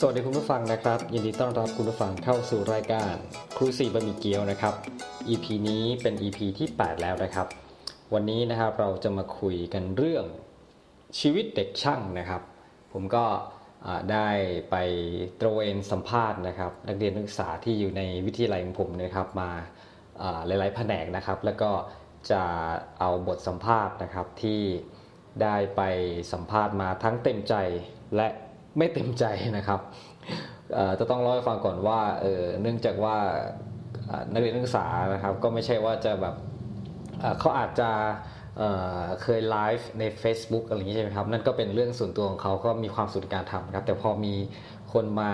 สวัสดีคุณผู้ฟังนะครับ ยินดีต้อนรับคุณผู้ฟังเข้าสู่รายการครูสี่บะหมี่เกี๊ยวนะครับ EP นี้เป็น EP ที่ 8 แล้วนะครับ วันนี้นะครับเราจะมาคุยกันเรื่องชีวิตเด็กช่างนะครับ ผมก็ได้ไปตระเวนสัมภาษณ์นะครับ นักเรียนนักศึกษาที่อยู่ในวิทยาลัยของผมนะครับมาหลาย ๆ แผนกนะครับ แล้วก็จะเอาบทสัมภาษณ์นะครับที่ได้ไปสัมภาษณ์มาทั้งเต็มใจและ ไม่เต็มใจนะครับจะต้องเล่าให้ฟังก่อนว่าเนื่องจากว่านักเรียนนักศึกษานะครับ ก็ไม่ใช่ว่าจะแบบเขาอาจจะเคยไลฟ์ใน Facebook อะไรอย่างนี้ใช่ไหมครับ นั่นก็เป็นเรื่องส่วนตัวของเขาก็มีความสุขในการทำครับ แต่พอมีคนมา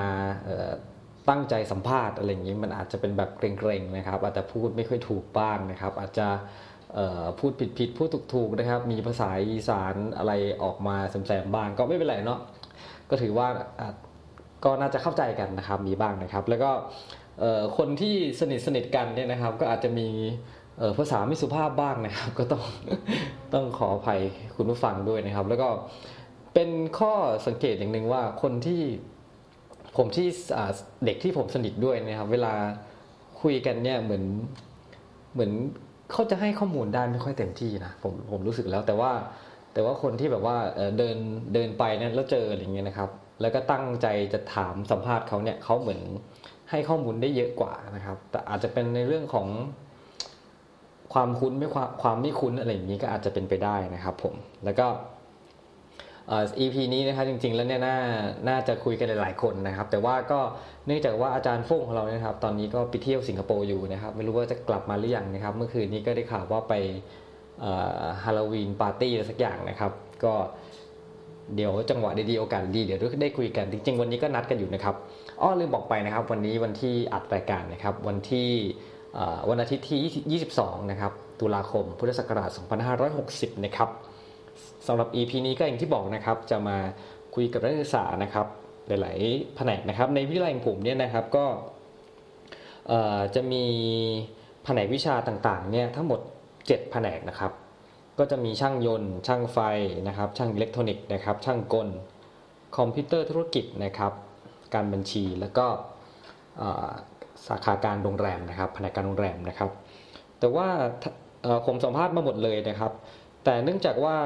ตั้งใจสัมภาษณ์อะไรอย่างนี้มันอาจจะเป็นแบบเกรงๆนะครับ อาจจะพูดไม่ค่อยถูกบ้างนะครับ อาจจะพูดผิดๆพูดถูกๆนะครับ มีภาษาอีสานอะไรออกมาแซมๆบ้างก็ไม่เป็นไรเนาะ ก็ถือว่าก็น่าจะเข้าใจกันนะครับมีบ้างนะครับ แล้วก็คนที่สนิทสนิทกันเนี่ยนะครับ ก็อาจจะมีภาษาไม่สุภาพบ้างนะครับ ก็ต้องต้องขออภัยคุณผู้ฟังด้วยนะครับ แล้วก็เป็นข้อสังเกตอย่างหนึ่งว่าคนที่ผมที่เด็กที่ผมสนิทด้วยนะครับ เวลาคุยกันเนี่ยเหมือนเหมือนเขาจะให้ข้อมูลได้ไม่ค่อยเต็มที่นะผมผมรู้สึกแล้วแต่ว่า แต่ว่าคนที่แบบว่าเดินเดินไปเนี่ยแล้วเจออะไรเงี้ยนะครับ แล้วก็ตั้งใจจะถามสัมภาษณ์เขาเนี่ยเขาเหมือนให้ข้อมูลได้เยอะกว่านะครับ แต่อาจจะเป็นในเรื่องของความคุ้นไม่ความความไม่คุ้นอะไรอย่างนี้ก็อาจจะเป็นไปได้นะครับ ผมแล้วก็อี EP นี้นะครับจริงๆ แล้วเนี่ยน่าน่าจะคุยกันหลายๆคนนะครับ แต่ว่าก็เนื่องจากว่าอาจารย์ฟุ่งของเราเนี่ยครับ ตอนนี้ก็ไปเที่ยวสิงคโปร์อยู่นะครับ ไม่รู้ว่าจะกลับมาหรือยังนะครับ เมื่อคืนนี้ก็ได้ข่าวว่าไป ฮาโลวีนปาร์ตี้อะไรสักอย่างนะครับ ก็เดี๋ยวจังหวะดีๆโอกาสดีเดี๋ยวได้คุยกันจริงๆวันนี้ก็นัดกันอยู่นะครับอ้อลืมบอกไปนะครับ วันนี้วันที่อัดรายการนะครับ วันที่วันอาทิตย์ที่ 22 นะครับ ตุลาคม พุทธศักราช 2560 นะครับสำหรับ EP นี้ก็อย่างที่บอกนะครับ จะมาคุยกับนักศึกษานะครับ หลายๆแผนกนะครับ ในวิทยาลัยของผมเนี่ยนะครับก็จะมีแผนกวิชาต่างๆเนี่ยทั้งหมด 7 แผนกนะครับ ก็จะมีช่างยนต์ ช่างไฟนะครับ ช่างอิเล็กทรอนิกส์นะครับ ช่างกล คอมพิวเตอร์ธุรกิจนะครับ การบัญชีแล้วก็สาขาการโรงแรมนะครับ แผนกการโรงแรมนะครับ แต่ว่าผมสัมภาษณ์มาหมดเลยนะครับ แต่เนื่องจากว่า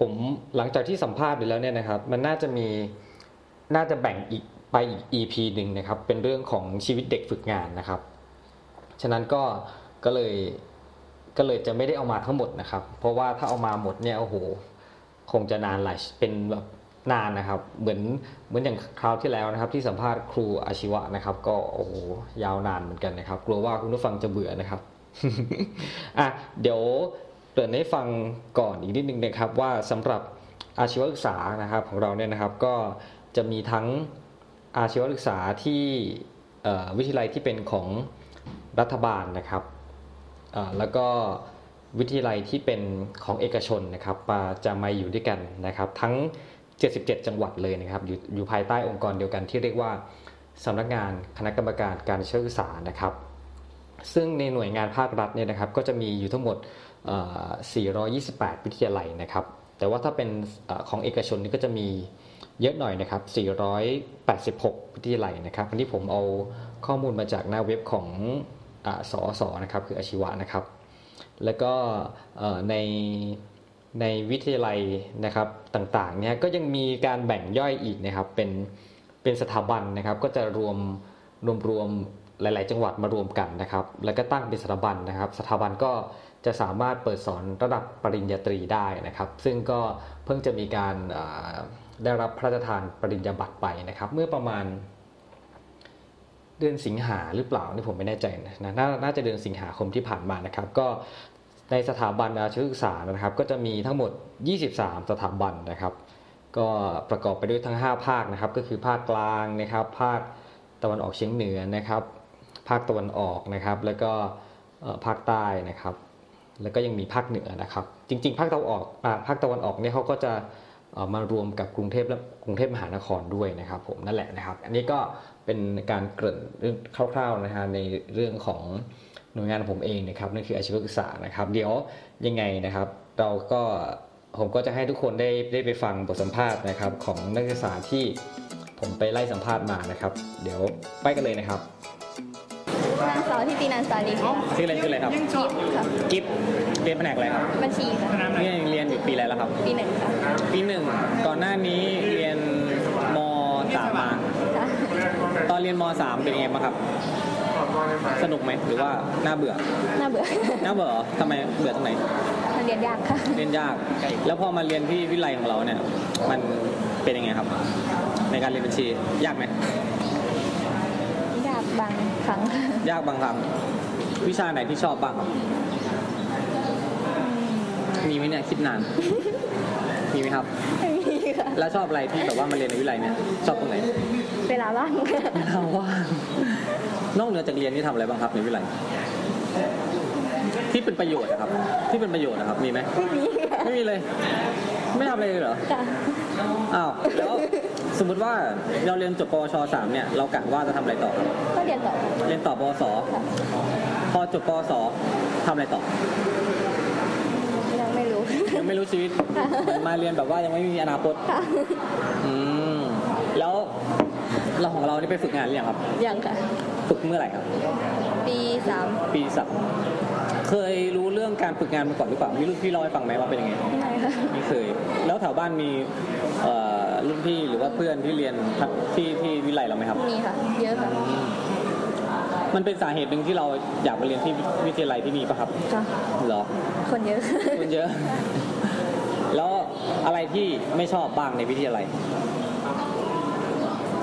ผมหลังจากที่สัมภาษณ์ไปแล้วเนี่ยนะครับ มันน่าจะมีน่าจะแบ่งอีกไปอีก EP หนึ่งนะครับ เป็นเรื่องของชีวิตเด็กฝึกงานนะครับ ฉะนั้นก็ก็เลย ก็เลยจะไม่ได้เอามาทั้งหมดนะครับ เพราะว่าถ้าเอามาหมดเนี่ยโอ้โหคงจะนานหลายเป็นแบบนานนะครับ เหมือนเหมือนอย่างคราวที่แล้วนะครับ ที่สัมภาษณ์ครูอาชีวะนะครับ ก็โอ้โหยาวนานเหมือนกันนะครับ กลัวว่าคุณผู้ฟังจะเบื่อนะครับอะเดี๋ยวเปิดให้ฟังก่อนอีกนิดนึงนะครับ ว่าสำหรับอาชีวศึกษานะครับของเราเนี่ยนะครับ ก็จะมีทั้งอาชีวศึกษาที่วิทยาลัยที่เป็นของรัฐบาลนะครับ แล้วก็วิทยาลัยที่เป็นของเอกชนนะครับจะมาอยู่ด้วยกันนะครับทั้ง 77 จังหวัดเลยนะครับอยู่อยู่ภายใต้องค์กรเดียวกันที่เรียกว่าสำนักงานคณะกรรมการการศึกษานะครับ ซึ่งในหน่วยงานภาครัฐเนี่ยนะครับก็จะมีอยู่ทั้งหมด 428 วิทยาลัยนะครับ แต่ว่าถ้าเป็นของเอกชนนี่ก็จะมีเยอะหน่อยนะครับ 486 วิทยาลัยนะครับอันนี้ผมเอาข้อมูลมาจากหน้าเว็บของ สอสอนะครับคืออาชีวะนะครับ แล้วก็ในในวิทยาลัยนะครับต่างๆเนี่ยก็ยังมีการแบ่งย่อยอีกนะครับเป็นเป็นสถาบันนะครับก็จะรวมรวมรวมหลาย ๆ จังหวัดมารวมกันนะครับ แล้วก็ตั้งเป็นสถาบันนะครับ สถาบันก็จะสามารถเปิดสอนระดับปริญญาตรีได้นะครับ ซึ่งก็เพิ่งจะมีการได้รับพระราชทานปริญญาบัตรไปนะครับ เมื่อประมาณ เดือนสิงหาหรือเปล่านี่ผมไม่แน่ใจนะนน่าจะเดือนสิงหาคมที่ผ่านมานะครับ ก็ในสถาบันอาชีวศึกษานะครับ ก็จะมีทั้งหมด 23 สถาบันนะครับ ก็ประกอบไปด้วยทั้ง 5 ภาคนะครับ ก็คือภาคกลางนะครับ ภาคตะวันออกเฉียงเหนือนะครับ ภาคตะวันออกนะครับ แล้วก็ภาคใต้นะครับ แล้วก็ยังมีภาคเหนือนะครับ จริง ๆ ภาคตะวันออกภาคตะวันออกเนี่ยเขาก็จะ มารวมกับกรุงเทพและกรุงเทพมหานครด้วยนะครับ ผมนั่นแหละนะครับ อันนี้ก็เป็นการเกริ่นคร่าวๆนะฮะในเรื่องของหน่วยงานผมเองนะครับนั่นคืออาชีวศึกษานะครับ เดี๋ยวยังไงนะครับ เราก็ผมก็จะให้ทุกคนได้ได้ไปฟังบทสัมภาษณ์นะครับ ของนักศึกษาที่ผมไปไล่สัมภาษณ์มานะครับ เดี๋ยวไปกันเลยนะครับ ทิตินันสาลีค่ะชื่อเล่นชื่ออะไรครับค่ะกิฟเรียนแผนกอะไรครับบัญชีค่ะนี่เรียนอยู่ปีอะไรแล้วครับ ปีหนึ่งค่ะปีหนึ่งก่อนหน้านี้เรียนมสามมาค่ะตอนเรียนมสามเป็นยังไงบ้างครับ สนุกไหมหรือว่าน่าเบื่อน่าเบื่อน่าเบื่อเหรอทำไมเบื่อตรงไหนมันเรียนยากค่ะเรียนยาก แล้วพอมาเรียนที่วิไลของเราเนี่ย มันเป็นยังไงครับ ในการเรียนบัญชียากไหมยากบาง ครั้งค่ะยากบางครั้งวิชาไหนที่ชอบบ้างครับมีไหมเนี่ยคิดนาน มีไหมครับไม่มีค่ะ แล้วชอบอะไรที่แบบว่ามาเรียนในวิไลเนี่ยชอบตรงไหนเวลาว่างค่ะเวลาว่างนอกเหนือจากเรียนนี่ทำอะไรบ้างครับในวิไลที่เป็นประโยชน์นะครับ ที่เป็นประโยชน์นะครับมีไหมไม่มีค่ะไม่มีเลย ไม่ทำอะไรเลยเหรอค่ะอ้าวแล้ว สมมุติว่าเราเรียนจบปวชสามเนี่ยเรากะว่าจะทำอะไรต่อครับก็เรียนต่อค่ะเรียนต่อปวสค่ะพอจบปวสทำอะไรต่อ ยังไม่รู้ ยังไม่รู้ชีวิตเหมือนมาเรียนแบบว่ายังไม่มีอนาคตค่ะอืมแล้วเราของเรานี่ไปฝึกงานหรือยังครับ ยังค่ะ ฝึกเมื่อไหร่ครับ ปีสามปีสามเคยรู้เรื่องการฝึกงานมาก่อนหรือเปล่ามีรุ่นพี่เล่าให้ฟังไหมว่าเป็นยังไง ไม่ค่ะ ไม่เคย แล้วแถวบ้านมีเอ่อ รุ่นพี่หรือว่าเพื่อนที่เรียนที่ที่วิไลเราไหมครับ มีค่ะ เยอะค่ะ มันเป็นสาเหตุหนึ่งที่เราอยากมาเรียนที่วิทยาลัยที่นี่ปะครับค่ะเหรอ คนเยอะ คนเยอะ แล้วอะไรที่ไม่ชอบบ้างในวิทยาลัย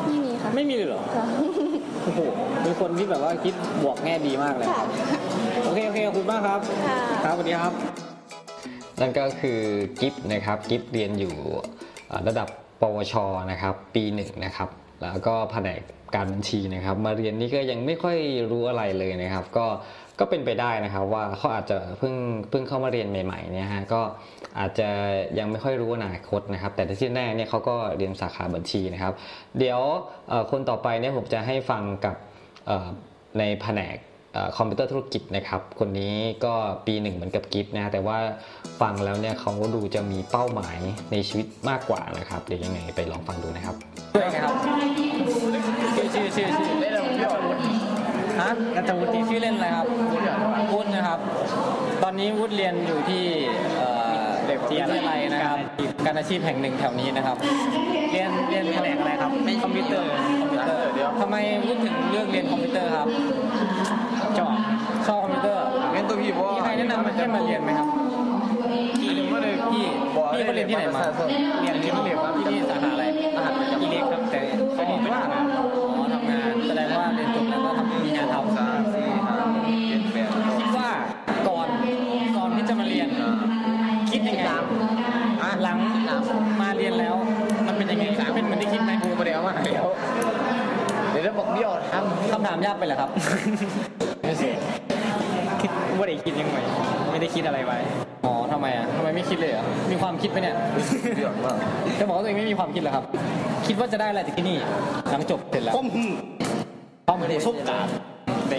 ไม่มีค่ะ ไม่มีเลยเหรอค่ะโอ้โหเป็นคนที่แบบว่าคิดบวกแง่ดีมากเลยค่ะโอเค โอเค ขอบคุณมากครับค่ะครับสวัสดีครับ นั่นก็คือกิฟนะครับ กิฟเรียนอยู่อ่าระดับป วชนะครับปีหนึ่งนะครับ แล้วก็แผนกการบัญชีนะครับ มาเรียนนี่ก็ยังไม่ค่อยรู้อะไรเลยนะครับ ก็ก็เป็นไปได้นะครับว่าเขาอาจจะเพิ่งเพิ่งเข้ามาเรียนใหม่ๆเนี่ยฮะก็อาจจะยังไม่ค่อยรู้อนาคตนะครับ แต่ที่แน่เนี่ยเขาก็เรียนสาขาบัญชีนะครับ เดี๋ยวคนต่อไปเนี่ยผมจะให้ฟังกับในแผนก คอมพิวเตอร์ธุรกิจนะครับ คนนี้ก็ปีหนึ่งเหมือนกับกิฟต์นะแต่ว่าฟังแล้วเนี่ยเขาดูจะมีเป้าหมายในชีวิตมากกว่านะครับ เดี๋ยวยังไงไปลองฟังดูนะครับชื่ออะไรครับชื่อชื่อชื่อชื่อเล่นอะไรฮะนัทวุฒิชื่อเล่นอะไรครับวุฒินะครับ ตอนนี้วุฒิเรียนอยู่ที่เอ่อวิทยาลัยนะครับ การอาชีพแห่งหนึ่งแถวนี้นะครับ เรียนเรียนแผนกอะไรครับคอมพิวเตอร์คอมพิวเตอร์เดี๋ยวทำไมวุฒิถึงเลือกเรียนคอมพิวเตอร์ครับ ชอบชอบคอมพิวเตอร์เรียนตัวพี่เพราะมีใครแนะนำให้มาเรียนไหมครับพี่พี่พี่เขาเรียนที่ไหนมาเรียนที่นี่เลยครับที่นี่สาขาอะไรรหัสประจำอีเล็กครับแต่เขาบอกไม่ทำงานอ๋อทำงานแสดงว่าเรียนจบแล้วก็ทำมีงานทำสามสี่ห้าเจ็ดแปดคิดว่าก่อนก่อนที่จะมาเรียน คิดยังไงอะหลังมาเรียนแล้วมันเป็นยังไงเป็นเหมือนที่คิดไหมกูไม่ได้เอามาแล้วเดี๋ยวจะบอกเบี้ยวทคำถามยากไปเหรอครับำไม่สิคิดว่า ได้คิดยังไงไม่ได้คิดอะไรไว้อ๋อทำไมอะทำไมไม่คิดเลยอะมีความคิดไหมเนี่ยเบี้ยวมากจะบอกว่าตัวเองไม่มีความคิดเหรอครับ คิดว่าจะได้อะไรจากที่นี่หลังจบเสร็จแล้วก้มหูต้องประสบการณ์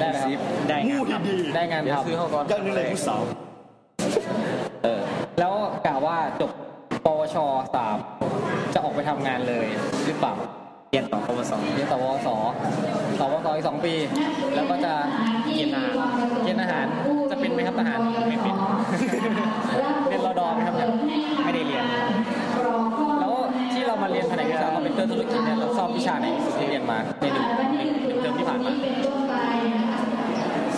ได้ไหมครับได้งานทำได้งานเดี๋ยวทำซื้อเขาก่อนเจ้านี่เลยผู้สาวเออแล้วกล่าวว่าจบปวชสามจะออกไปทำงานเลยหรือเปล่าเรียนต่อปวสเรียนสวสสวสอีกสองปี แล้วก็จะเกณฑ์ทหารเกณฑ์ทหารจะ เป็นไหมครับทหารไม่เป็นเรียนรอดอไหมครับเนี่ยไม่ได้เรียน แล้วที่เรามาเรียนแผนกวิชาคอมพิวเตอร์ธุรกิจเนี่ยเราชอบวิชาไหนที่สุดที่เรียนมาในหนึ่งหนึ่งหนึ่งเทอมที่ผ่านมา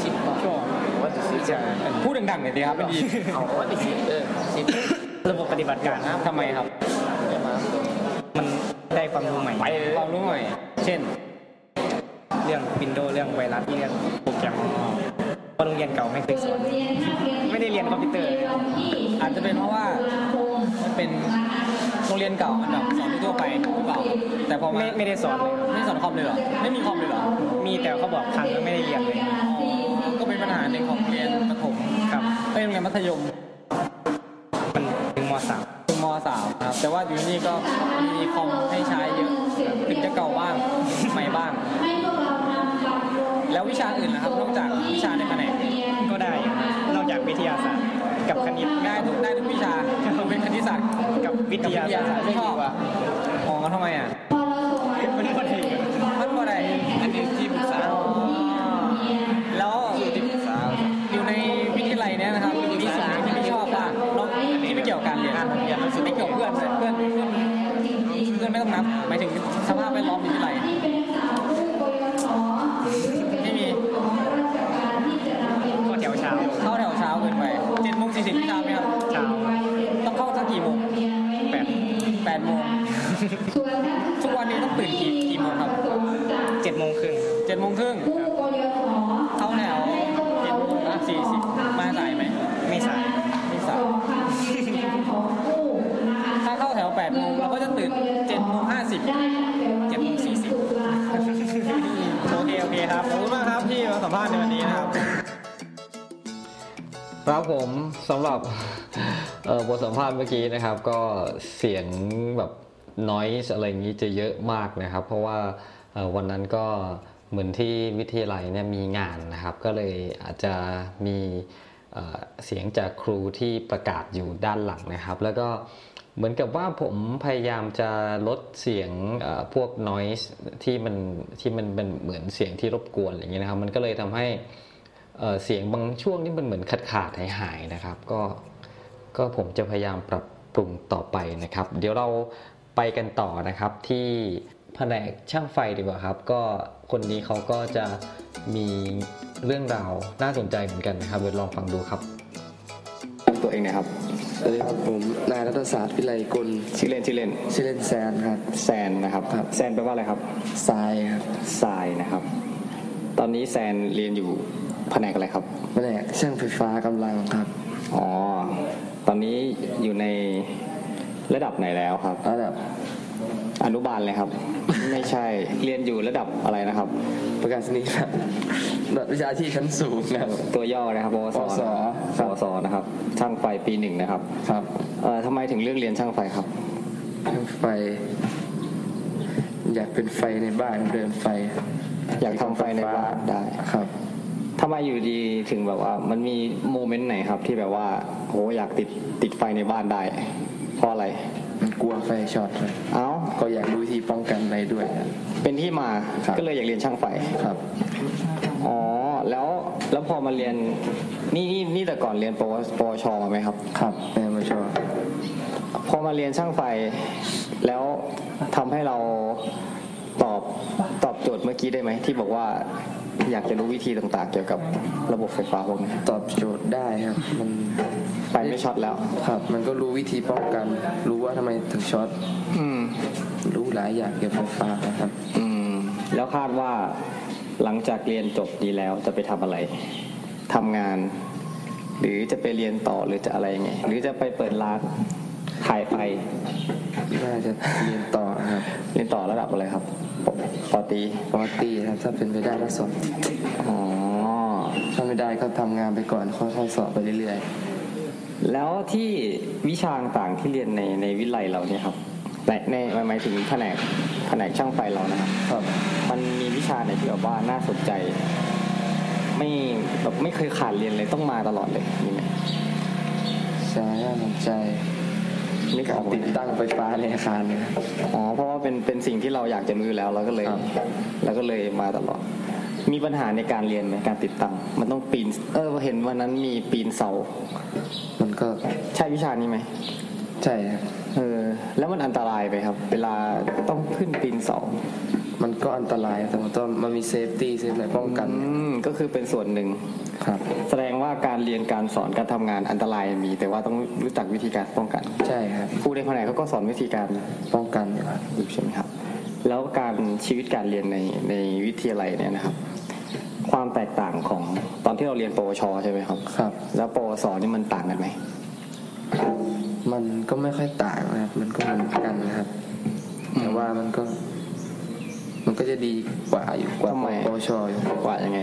สิบช่วงวันที่สิบจะพูดดังๆหน่อยดีครับเป็นดีเอาวันที่สิบเออสิบระบบปฏิบัติการนะครับทำไมครับเดี๋ยวมามันได้ความรู้ใหม่ความรู้ใหม่ เช่น เรื่อง Windows เรื่องไวรัสเรื่องโปรแกรม เพราะโรงเรียนเก่าไม่เคยสอนไม่ได้เรียนคอมพิวเตอร์ อาจจะเป็นเพราะว่ามันเป็นโรงเรียนเก่าอันดับสอนทั่วๆไปหรือเปล่าแต่พอมาไม่ไม่ได้สอนเลยไม่สอนคอมเลยเหรอไม่มีคอมเลยเหรอมีแต่เขาบอกพังแล้วไม่ได้เรียนเลยก็เป็นปัญหาหนึ่งของเรียนประถมครับเอ้ยโรงเรียนมัธยมมันถึงมสามถึงมสามนะครับแต่ว่าอยู่ที่นี่ก็มีคอมให้ใช้เยอะถึงจะเก่าบ้างใหม่บ้าง แล้ววิชาอื่นนะครับ นอกจากวิชาในแผนกก็ได้อยู่นะนอกจากวิทยาศาสตร์ กับคณิต ได้ทุกได้ทุกวิชาเป็นคณิตศาสตร์กับวิทยาศาสตร์ไม่ชอบอะอ๋อทำไมอะ รับสัมภาษณ์ในวันนี้นะครับครับผมสำหรับบทสัมภาษณ์เมื่อกี้นะครับ ก็เสียงแบบน้อยอะไรอย่างนี้จะเยอะมากนะครับ เพราะว่าวันนั้นก็เหมือนที่วิทยาลัยเนี่ยมีงานนะครับ ก็เลยอาจจะมีเสียงจากครูที่ประกาศอยู่ด้านหลังนะครับ แล้วก็ เหมือนกับว่าผมพยายามจะลดเสียงพวก noise ที่มันที่มันเป็นเหมือนเสียงที่รบกวนอย่างเงี้ยนะครับ มันก็เลยทำให้เสียงบางช่วงนี่มันเหมือนขาดขาดหายหายๆนะครับ ก็ก็ผมจะพยายามปรับปรุงต่อไปนะครับ เดี๋ยวเราไปกันต่อนะครับที่แผนกช่างไฟดีกว่าครับ ก็คนนี้เขาก็จะมีเรื่องราวน่าสนใจเหมือนกันนะครับเดี๋ยวลองฟังดูครับ ตัวเองนะครับ สวัสดีครับผมนายรัฐศาสตร์วิไลกุลชื่อเล่นชื่อเล่นชื่อเล่นแซนครับ แซนนะครับครับ แซนแปลว่าอะไรครับทรายครับทรายนะครับ ตอนนี้แซนเรียนอยู่แผนกอะไรครับแผนกช่างไฟฟ้ากำลังครับอ๋อตอนนี้อยู่ในระดับไหนแล้วครับระดับ อนุบาลเลยครับ ไม่ใช่ เรียนอยู่ระดับอะไรนะครับ ประกาศนียครับระดับวิชาที่ชั้นสูงครับ ตัวย่อนะครับปวสปวสปวสนะครับ ช่างไฟปีหนึ่งนะครับ ครับเอ่อทำไมถึงเลือกเรียนช่างไฟครับช่างไฟ อยากเป็นไฟในบ้านเดินไฟ อยากทำไฟในบ้านได้ครับ ทำไมอยู่ดีถึงแบบว่า มันมีโมเมนต์ไหนครับที่แบบว่าโหอยากติดติดไฟในบ้านได้เพราะอะไร มันกลัวไฟช็อตครับเอ้า ก็อยากรู้วิธีป้องกันไปด้วยครับ เป็นที่มาครับ ก็เลยอยากเรียนช่างไฟ ครับ อ๋อ แล้วแล้วพอมาเรียนนี่นี่นี่แต่ก่อนเรียนปวปวชมาไหมครับ ครับแม่มาชอบพอมาเรียนช่างไฟ แล้วทำให้เราตอบตอบโจทย์เมื่อกี้ได้ไหมที่บอกว่า อยากจะรู้วิธีต่างๆ เกี่ยวกับระบบไฟฟ้าพวกนี้ตอบโจทย์ได้ครับ มันไฟไม่ช็อตแล้ว ครับ มันก็รู้วิธีป้องกัน รู้ว่าทำไมถึงช็อตอืม รู้หลายอย่างเกี่ยวกับไฟฟ้านะครับ อืม แล้วคาดว่าหลังจากเรียนจบดีแล้วจะไปทำอะไรทำงาน หรือจะไปเรียนต่อหรือจะอะไรยังไงหรือจะไปเปิดร้าน ขายไฟน่าจะเรียนต่อครับ เรียนต่อระดับอะไรครับปปอตรีปกติครับถ้าเป็นไปได้ก็สอบอ๋อถ้าไม่ได้ก็ทำงานไปก่อนค่อยๆสอบไปเรื่อยแล้วที่วิชาต่างๆที่เรียนในในวิทยาลัยเราเนี่ยครับในในหมายถึงแผนกแผนกช่างไฟเรานะครับๆครับ มันมีวิชาไหนที่แบบว่าน่าสนใจ ไม่แบบไม่เคยขาดเรียนเลยต้องมาตลอดเลยมีไหมใช่น่าสนใจ นึกอการอกไหมติดตั้งไฟฟ้าในอาคารเนี่ยครับอ๋อเพราะว่าเป็นเป็นสิ่งที่เราอยากจะรู้อยู่แล้วเราก็เลยครับเราก็เลยมาตลอด มีปัญหาในการเรียนไหมการติดตั้ง มันต้องปีน เออเห็นวันนั้นมีปีนเสา มันก็ใช่วิชานี้ไหมใช่ครับเออแล้วมันอันตรายไปครับ เวลาต้องขึ้นปีนเสา มันก็อันตรายแต่มันต้องมันมี safety safe อะไรป้องกันอืมก็คือเป็นส่วนหนึ่งครับ แสดงว่าการเรียนการสอนการทำงานอันตรายมี แต่ว่าต้องรู้จักวิธีการป้องกันใช่ครับ ครูในแผนกเขาก็สอนวิธีการป้องกันอยู่ครับอยู่ใช่ไหมครับ แล้วการชีวิตการเรียนในในวิทยาลัยเนี่ยนะครับ ความแตกต่างของตอนที่เราเรียนปวชใช่ไหมครับ ครับ แล้วปวสนี่มันต่างกันไหมมันก็ไม่ค่อยต่างนะครับ มันก็เหมือนกันนะครับ แต่ว่ามันก็มัน ก็จะดีกว่าอยู่กว่าทำไม ปวชอยู่กว่ายังไง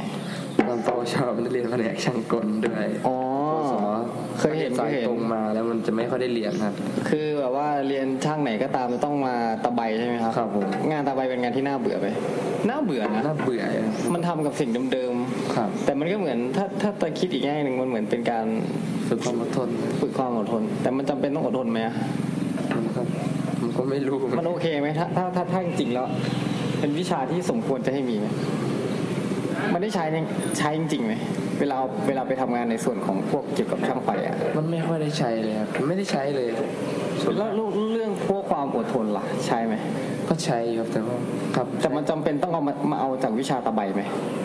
ตอนปวชมันได้เรียนแผนกช่างกลด้วยอ๋อ ปวสเคยเห็นสายเคยเห็น ตรงมาแล้วมันจะไม่ค่อยได้เรียนครับ คือแบบว่าเรียนช่างไหนก็ตามจะต้องมาตะไบใช่ไหมครับครับผม งานตะไบเป็นงานที่น่าเบื่อไหมน่าเบื่อนะ น่าเบื่อครับมันทำกับสิ่งเดิมครับๆ แต่มันก็เหมือนถ้าถ้าตะคิดอีกแง่หนึ่งมันเหมือนเป็นการฝึกความอดทนฝึกความอดทน แต่มันจำเป็นต้องอดทนไหมอะมันก็มันก็ไม่รู้มันโอเคไหมถ้าถ้าถ้าถ้าจริงๆแล้ว เป็นวิชาที่สมควรจะให้มีไหมมันได้ใช้ในใช้จริงๆไหมเวลาเวลาไปทำงานในส่วนของพวกเกี่ยวกับช่างไฟอะมันไม่ค่อยได้ใช้เลยครับมันไม่ได้ใช้เลยส่วนแล้วเรื่องเรื่องพวกความอดทนล่ะ ใช่ไหมก็ใช้ครับแต่ว่าครับ แต่มันจำเป็นต้องเอามามาเอาจากวิชาตะไบไหม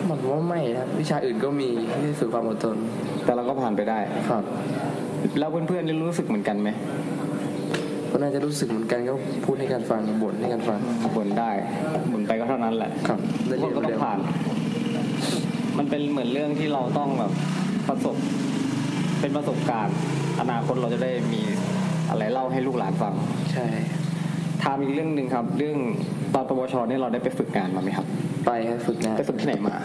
มันว่าไม่นะครับวิชาอื่นก็มีที่ฝึกความอดทน แต่เราก็ผ่านไปได้ครับ แล้วเพื่อนๆนี่รู้สึกเหมือนกันไหม ก็น่าจะรู้สึกเหมือนกันก็พูดให้กันฟังบ่นให้กันฟังบ่นได้บ่นไปก็เท่านั้นแหละ ครับได้พเรีวยกนก็ต้อเร็งวผ่าน มันเป็นเหมือนเรื่องที่เราต้องแบบประสบ เป็นประสบการณ์ อนาคตเราจะได้มีอะไรเล่าให้ลูกหลานฟังใช่ ถามอีกเรื่องหนึ่งครับ เรื่องตอนปวชเนี่ยเราได้ไปฝึกงานมาไหมครับ ไปครับฝึกงานไปฝึกที่ไหนมา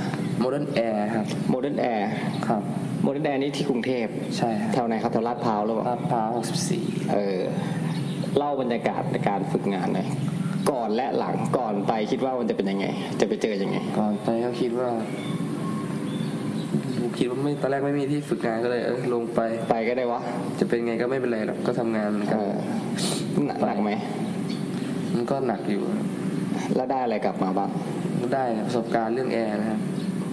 Modern Air ครับ Modern Air ครับ Modern Air นี่ที่กรุงเทพ ใช่ครับแถวไหนครับ แถวลาดพร้าวหรือเปล่า ลาดพร้าว64 เออ เล่าบรรยากาศในการฝึกงานหน่อยก่อนและหลังก่อนไปคิดว่ามันจะเป็นยังไง จะไปเจอยังไง ก่อนไปก็คิดว่าคิดว่าไม่ตอนแรกไม่มีที่ฝึกงานก็เลยเออลงไป ไปก็ได้วะจะเป็นไงก็ไม่เป็นไรหรอกก็ทำงานเหมือนเอกันอหนักหนักไหมมันก็หนักอยู่แล้วได้อะไรกลับมาบ้างก็ได้ประสบการณ์เรื่องแอร์นะครับ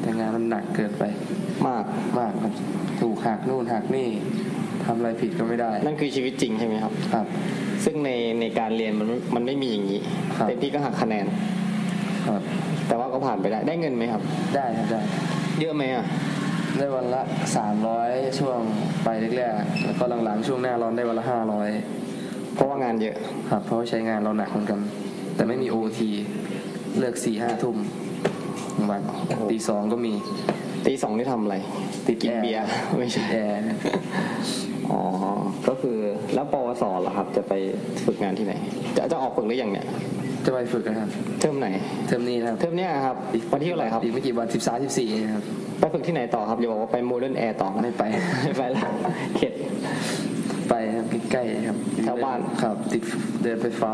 แต่งานมันหนักเกินไปมากมากครับถูกหักนู่นหักนี่ทำอะไรผิดก็ไม่ได้ นั่นคือชีวิตจริงใช่ไหมครับ ครับ ซึ่งในในการเรียนมันมันไม่มีอย่างนี้ครับ เต็มที่ก็หักคะแนน ครับแต่ว่าก็ผ่านไปได้ได้เงินไหมครับ ได้ครับได้ เยอะไหมอะได้วันละสามร้อยช่วงไปแรกๆแล้วก็หลังๆช่วงหน้าร้อนได้วันละห้าร้อยเพราะว่างานเยอะครับ เพราะว่าใช้งานเราหนักเหมือนกัน แต่ไม่มีโอทีเลิกสี่ห้าทุ่ม วันตีสองก็มีตีสองนี่ทำอะไรติดกินแอร์เบียร์ไม่ใช่แอร์อ๋อ ก็คือแล้วปวสเหรอครับ จะไปฝึกงานที่ไหน จะจะออกฝึกหรือยังเนี่ย จะไปฝึกนะครับ เทอมไหน เทอมนี้นะครับ เทอมเนี้ยครับ วันที่เท่าไหร่ครับอีกไม่กี่วันสิบสามสิบสี่ครับ ไปฝึกที่ไหนต่อครับอย่าบอกว่าไป Modern Air ต่อนะไม่ไป ไม่ไปแล้วเข็ด ไปครับใกล้ๆครับแถวบ้าน ครับ ติดเดินไฟฟ้า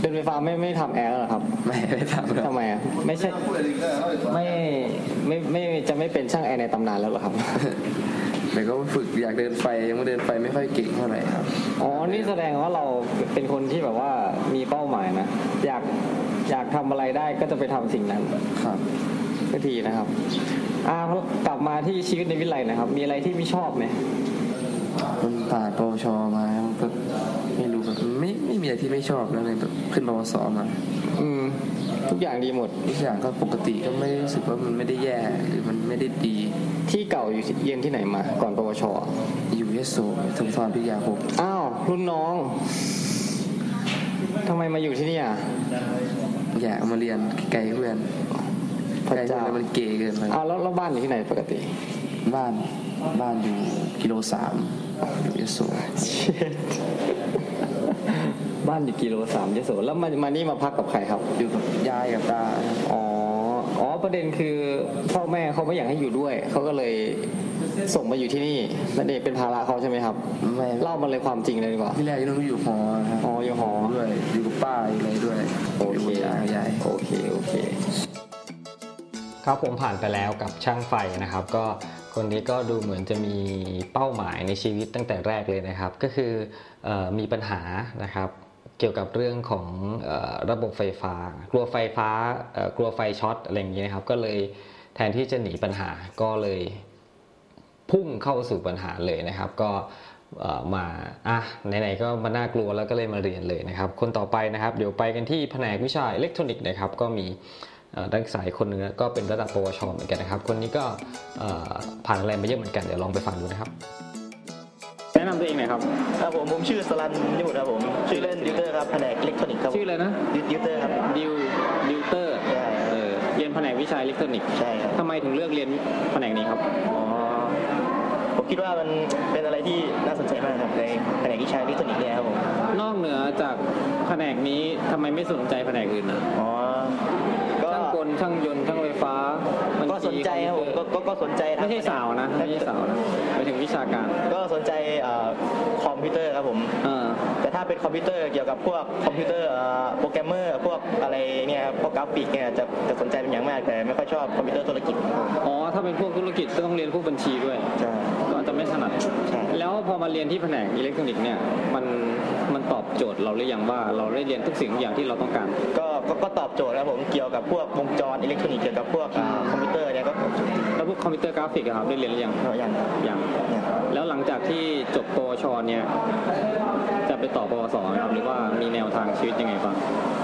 เดินไฟฟ้าไม่ไม่ทำแอร์แล้วเหรอครับ ไม่ไม่ทำครับทำไมอะไม่ใช่ไม่ไม่ไม่จะไม่เป็นช่างแอร์ในตำนานแล้วเหรอครับแต่ก็ฝึกอยากเดินไฟยังไม่เดินไฟไม่ค่อยเก่งเท่าไหร่ครับอ๋อนี่แสดงว่าเราเป็นคนที่แบบว่ามีเป้าหมายนะอยากอยากทำอะไรได้ก็จะไปทำสิ่งนั้นครับก็ดีนะครับอ่ากลับมาที่ชีวิตในวิไลนะครับ มีอะไรที่ไม่ชอบไหมมันผ่านปวชมามันก็ไม่รู้แบบไม่ไม่มีอะไรที่ไม่ชอบแล้วเลยแบบขึ้นปวสมาอืม ทุกอย่างดีหมด ทุกอย่างก็ปกติก็ไม่ได้รู้สึกว่ามันไม่ได้แย่หรือมันไม่ได้ดี ที่เก่าอยู่เรียนที่ไหนมา ก่อนปวชอยู่ยโสสมทรพิทยาคมอ้าว รุ่นน้องทำไมมาอยู่ที่นี่อะอยากเอามาเรียนไกลเพื่อนพระไกลเพื่อนเจ้าแล้วมันเกย์เกินไปอ้าวแล้วแล้วบ้านอยู่ที่ไหนปกติ บ้านบ้านอยู่กิโลสามอยู่ยโส บ้านอยู่กิโลสามยโสแล้วมามานี่มาพักกับใครครับ อยู่กับยายกับตาอ๋ออ๋อประเด็นคือพ่อแม่เขาไม่อยากให้อยู่ด้วยเขาก็เลยส่งมาอยู่ที่นี่นั่นเองเป็นภาระเขาใช่ไหมครับไม่เล่ามาเลยความจริงเลยดีกว่าที่แรกยังต้องอยู่หอครับอ๋ออยู่หอด้วยอยู่กับป้าอยู่อะไรด้วยโออยู่เคกับยายกับยายโอเคโอเคครับผมผ่านไปแล้วกับช่างไฟนะครับ ก็คนนี้ก็ดูเหมือนจะมีเป้าหมายในชีวิตตั้งแต่แรกเลยนะครับ ก็คือเออมีปัญหานะครับเกี่ยวกับเรื่องของอระบบไฟฟ้า กลัวไฟฟ้ากลัวไฟช็อตอะไรอย่างเงี้ยนะครับ ก็เลยแทนที่จะหนีปัญหาก็เลยพุ่งเข้าสู่ปัญหาเลยนะครับ ก็มาอะไหนๆก็มาน่ากลัวแล้วก็เลยมาเรียนเลยนะครับ คนต่อไปนะครับ เดี๋ยวไปกันที่แผนกวิชาอิเล็กทรอนิกส์นะครับ ก็มีนักศึกษาคนนึงก็เป็นระดับปวชเหมือนกันนะครับ คนนี้ก็ผ่านอะไรมาเยอะเหมือนกันเดี๋ยวลองไปฟังดูนะครับ ตัวเองหน่อยครับ ครับผมผมชื่อสลันนิมุตครับผม ชื่อเล่นดิวเตอร์ครับแผนกอิเล็กทรอนิกส์ครับชื่ออะไรนะดิวดิวเตอร์ครับ ดิวดิวเตอร์ใช่เออเรียนแผนกวิชาอิเล็กทรอนิกส์ใช่ครับ ทำไมถึงเลือกเรียนแผนกนี้ครับ อ๋อ ผมคิดว่ามันเป็นอะไรที่น่าสนใจมากครับในแผนกวิชาอิเล็กทรอนิกส์เนี่ยครับผม นอกเหนือจากแผนกนี้ทำไมไม่สนใจแผนกอื่นนะอ๋อก็ช่างก ลช่างยนต์ช่างไฟฟ้าบัญชีก็สนใจครับผมก็ก็ก็สนใจนะไม่ใช่สาวนะไม่ใช่สาวนะไปถึงวิชาการก็สนใจเอ่อคอมพิวเตอร์ครับผมเออแต่ถ้าเป็นคอมพิวเตอร์เกี่ยวกับพวกคอมพิวเตอร์เอ่อโปรแกรมเมอร์พวกอะไรเนี่ยครับพวกกราฟิกเนี่ยจะจะสนใจเป็นอย่างมากแต่ไม่ค่อยชอบคอมพิวเตอร์ธุรกิจครับผมอ๋อ ถ้าเป็นพวกธุรกิจก็ต้องเรียนพวกบัญชีด้วย ใช่ก็อาจจะ ไม่ถนัดใช่แล้วพอมาเรียนที่แผนกอิเล็กทรอนิกส์เนี่ยมันมันตอบโจทย์เราหรือยังว่าเราได้เรียนทุกสิ่งทุกอย่างที่เราต้องการ ก็ก็ก็ตอบโจทย์ครับผมเกี่ยวกับพวกวงจรอิเล็กทรอนิกส์เกี่ยวกับพวกอ่าคอมพิวเตอร์เนี่ยก็ตอบโจทย์แล้วพวกคอมพิวเตอร์กราฟิกอะครับได้เรียนหรือยังอย่างยังเนี่ยแล้วหลังจากที่จบปวชเนี่ยจะไปต่อปวสไหมครับหรือว่ามีแนวทางชีวิตยังไงบ้างก็ก็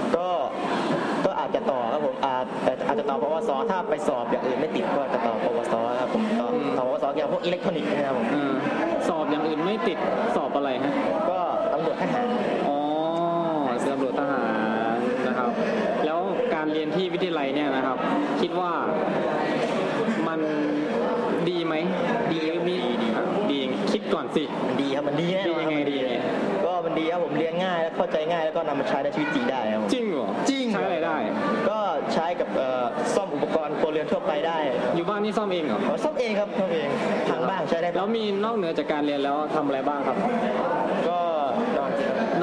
อาจจะต่อครับผมอาจแต่อาจจะต่อปวสถ้าไปสอบอย่างอื่นไม่ติดก็จะต่อปวสครับผมต่อต่อปวสเกี่ยวกับพวกอิเล็กทรอนิกส์นะครับผมเออสอบอย่างอื่นไม่ติดสอบอะไรฮะก็ตำรวจทหารอ๋อตำรวจทหารนะครับ แล้วการเรียนที่วิทยาลัยเนี่ยนะครับ คิดว่ามันดีไหมดีหรือมีดีคิดก่อนสิมันดีครับมันดีแน่ดีนอน ใจง่ายแล้วก็นำมาใช้ในชีวิตจริงได้ครับผมจริงเหรอจริง ใช้อะไรได้ ก็ใช้กับเอ่อซ่อมอุปกรณ์ครัวเรือนทั่วไปได้อยู่บ้านนี่ซ่อมเองเหรออ๋อซ่อมเองครับซ่อมเองทางบ้างใช้ได้แล้วมีนอกเหนือจากการเรียนแล้วทำอะไรบ้างครับ ก็นอน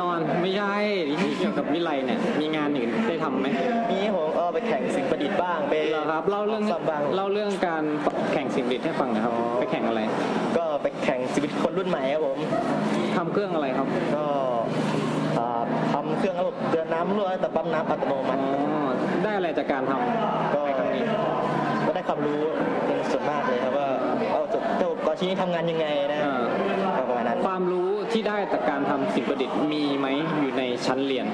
นอนไม่ใช่ที่เกี่ยวกับวิไลเนี่ยมีงานอื่นได้ทำไหมมีให้ผมเออไปแข่งสิ่งประดิษฐ์บ้างไปเหรอครับเล่าเรื่องซ่อมบ้างเล่าเรื่องการแข่งสิ่งประดิษฐ์ให้ฟังหนะครับ ไปแข่งอะไรก็ไปแข่งชีวิตคนรุ่นใหม่ครับผม ทำเครื่องอะไรครับ ก็อ่า ทำเครื่องระบบเตือนน้ำรั่วแต่ปั๊มน้ำอัตโนมัอ๋ติอได้อะไรจากการทำก็ในครั้งนี้ก็ได้ความรู้เป็นส่วนมากเลยครับว่าเอาจบเจ้าก่อนชิ้นนี้ทำงานยังไงนะอ่าก็ประมาณนั้นความรู้ที่ได้จากการทำสิ่งประดิษฐ์มีไหมอยู่ในชั้นเรียน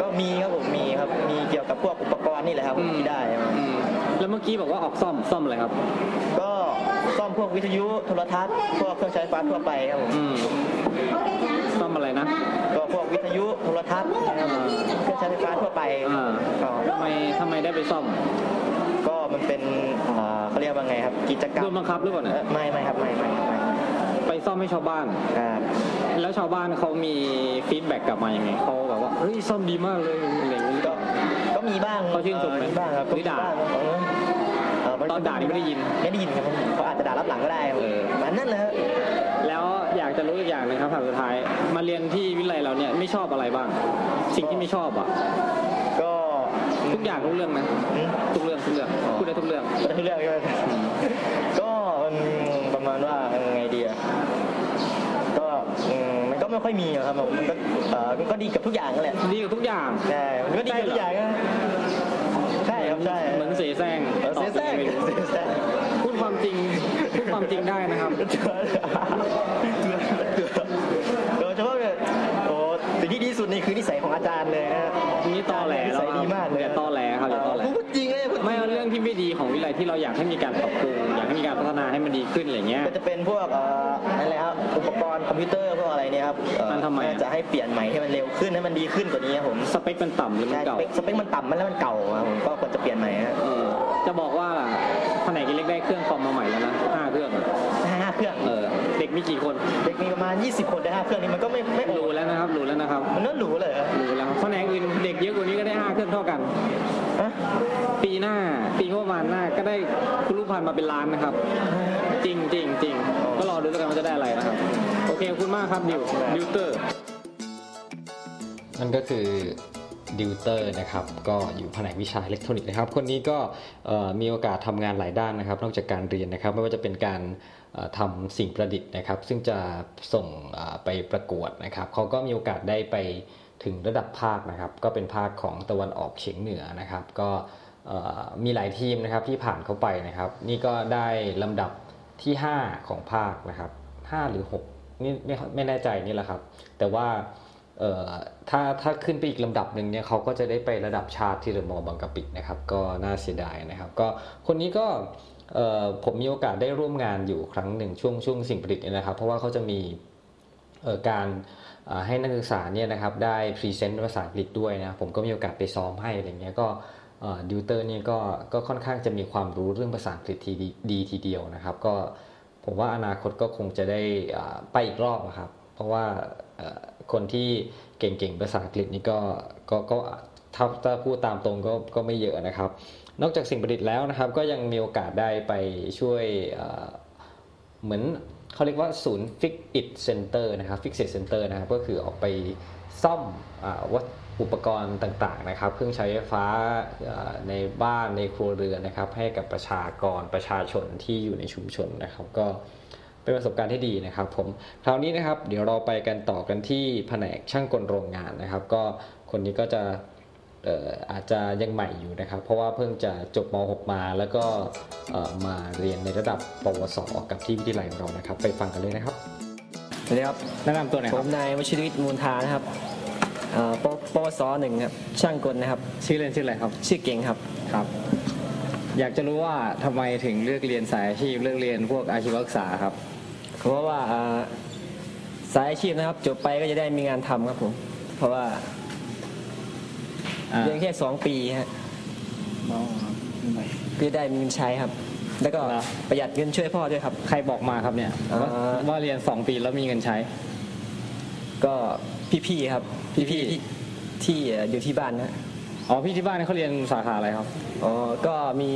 ก็มีครับผมมีครับมีเกี่ยวกับพวกอุปกรณ์นี่แหละครับผมที่ได้ครับอืมแล้วเมื่อกี้บอกว่าออกซ่อมซ่อมอะไรครับ ก็ซ่อ มพวกวิทยุโทรทัศน์พวกเครื่องใช้ไฟฟ้าทั่วไปครับผมอืมซ่อมอะไรนะก็พวกวิทยุโทรทัศน์นะครับเครื่องใช้ไฟฟ้าทั่วไปอ่าก็ทำไมทำไมได้ไปซ่อมก็มันเป็นอ่าเขาเรียกว่าไงครับ กิจกรรมโดนบังคับหรือเปล่าเนี่ยเอ่อไม่ไม่ครับไม่ไม่ไม่ไปซ่อมให้ชาวบ้าน ครับ แล้วชาวบ้านเขามีฟีดแบ็กกลับมายังไงเขาแบบว่าเฮ้ยซ่อมดีมากเลยอะไรอย่างนี้ก็ก็มีบ้างเขาชื่นชมไหมมีบ้างครับหรือด่า ก็มีบ้งครับเอ่อ ตอนด่านี่ไม่ได้ยิน ไม่ได้ยินครับเขาอาจจะด่ารับหลังก็ได้ครับเออ มันนั่นแหละครับแล้วอยากจะรู้อีกอย่างหนึงครับถามสุดท้าย มาเรียนที่วิทยาลัยเราเนี่ยไม่ชอบอะไรบ้าง สิ่งที่ไม่ชอบอะ ก็ทุกอย่างทุกเรื่องนะอืม ทุกเรื่องทุกเรื่องพูดได้ทุกเรื่องก็ทุกเรื่องใช่ไหมก็มันประมาณว่ายังไงดีอะก็อืมมันก็ไม่ค่อยมีอะครับผมมันก็เอ่อมันก็ดีกับทุกอย่างนั่นแหละดีกับทุกอย่าง ใช่มันก็ดีกับทุกอย่างนะ ใช่ครับใช่ เหมือนเสแสร้งเออเสียแซงตอบยังไงไม่รู้เสียแซงพูดความจริงพูดความจริงได้นะครับโด ทยาลัยที่เราอยากให้มีการปรับปรุงอยากให้มีการพัฒนาให้มันดีขึ้นอะไรเงี้ย ก็จะเป็นพวกเอ่ออะไรครับอุปกรณ์คอมพิวเตอร์พวกอะไรเนี่ยครับเอ่อมันทำไมอะน่าจะให้เปลี่ยนใหม่ให้มันเร็วขึ้นให้มันดีขึ้นกว่านี้ครับผมสเปคมันต่ำหรือมันใช่สเก่า เปคสเปคมันต่ำมันแล้วมันเก่าครับผมก็ควรจะเปลี่ยนใหม่ครับเออจะบอกว่าแผนกอิเล็กได้เครื่องคอมมาใหม่แล้วนะห้าเครื่องอะห้าเครื่องเออเด็กมีกี่คนเด็กมีประมาณ 20 คนได้ห้าเครื่องนี่มันก็ไม่ไม่โอ้รู้แล้วนะครับรู้แล้วนะครับมันน่าหรูเลยครับรู้แล้วแผนกอื่นเด็กเยอะกว่านี้ก็ได้ห้าเครื่องเท่ากันฮะ ปีหน้าปีงบประมาณหน้าก็ได้คุณลูกพันธ์มาเป็นล้านนะครับ จริงจริงจริงก็รอดูแล้วกันว่าจะได้อะไรนะครับ โอเคขอบคุณมากครับดิวดิวเตอร์นั่นก็คือดิวเตอร์นะครับก็อยู่แผนกวิชาอิเล็กทรอนิกส์นะครับ คนนี้ก็มีโอกาสทำงานหลายด้านนะครับ นอกจากการเรียนนะครับ ไม่ว่าจะเป็นการเอ่อทำสิ่งประดิษฐ์นะครับ ซึ่งจะส่งไปประกวดนะครับเขาก็มีโอกาสได้ไป ถึงระดับภาคนะครับ ก็เป็นภาคของตะวันออกเฉียงเหนือนะครับ ก็มีหลายทีมนะครับที่ผ่านเข้าไปนะครับ นี่ก็ได้ลำดับที่ 5 ของภาคนะครับ 5 หรือ 6 นี่ไม่ไม่แน่ใจนี่แหละครับ แต่ว่าถ้าถ้าขึ้นไปอีกลำดับหนึ่งเนี่ยเขาก็จะได้ไประดับชาติที่ The Mall บางกะปินะครับ ก็น่าเสียดายนะครับ ก็คนนี้ก็ผมมีโอกาสได้ร่วมงานอยู่ครั้งหนึ่งช่วงช่วงสิ่งประดิษฐ์นะครับ เพราะว่าเขาจะมี การออให้นักศึกษาเนี่ยนะครับได้ present ภาษาอังกฤษด้วยนะผมก็มีโอกาสไปซ้อมให้อะไรเงี้ยก็ดิวเตอร์เนี่ยก็ก็ค่อนข้างจะมีความรู้เรื่องภาษาอังกฤษทีดีทีเดียวนะครับ ก็ผมว่าอนาคตก็คงจะได้อ่าไปอีกรอบอะครับ เพราะว่าคนที่เก่งๆภาษาอังกฤษนี่ก็ก็ก็ถ้าถ้าพูดตามตรงก็ก็ไม่เยอะนะครับ นอกจากสิ่งประดิษฐ์แล้วนะครับ ก็ยังมีโอกาสได้ไปช่วยเหมือน เขาเรียกว่าศูนย์ Fix It Center นะครับ Fix It Center นะครับก็คือออกไปซ่อมอวัตอุปกรณ์ต่างๆนะครับ เครื่องใช้ไฟฟ้าในบ้านในครัวเรือนนะครับ ให้กับประชากรประชาชนที่อยู่ในชุมชนนะครับ ก็เป็นประสบการณ์ที่ดีนะครับ ผมคราวนี้นะครับ เดี๋ยวเราไปกันต่อกันที่แผนกช่างกลโรงงานนะครับ ก็คนนี้ก็จะ อ่ออาจจะยังใหม่อยู่นะครับ เพราะว่าเพิ่งจะจบม .6 มาแล้วก็เอ่อมาเรียนในระดับปวส กับที่วิทยาลัยของเรานะครับ ไปฟังกันเลยนะครับสวัสดีครับแนะนำตัวหน่อยผครับมนายวชิรวิทย์มูลทานะครับเอ่อปปวสหนึ่งครับ ช่างกลนะครับ ชื่อเล่นชื่ออะไรครับชื่อเก่งครับ ครับ อยากจะรู้ว่าทำไมถึงเลือกเรียนสายอาชีพเลือกเรียนพวกอาชีวศึกษาครับ เพราะว่าเอ่อสายอาชีพนะครับ จบไปก็จะได้มีงานทำครับผม เพราะว่าอ่า เรียนแค่สองปีฮะก็จะได้มีเงินใช้ครับ แล้วก็ประหยัดเงินช่วยพ่อด้วยครับ ใครบอกมาครับเนี่ยเอ่อว่าว่าเรียน2ปีแล้วมีเงินใช้ ก็พี่ๆครับ พี่ๆที่ที่เอ่ออยู่ที่บ้านนะอ๋อพี่ที่บ้านเขาเรียนสาขาอะไรครับอ๋อก็มี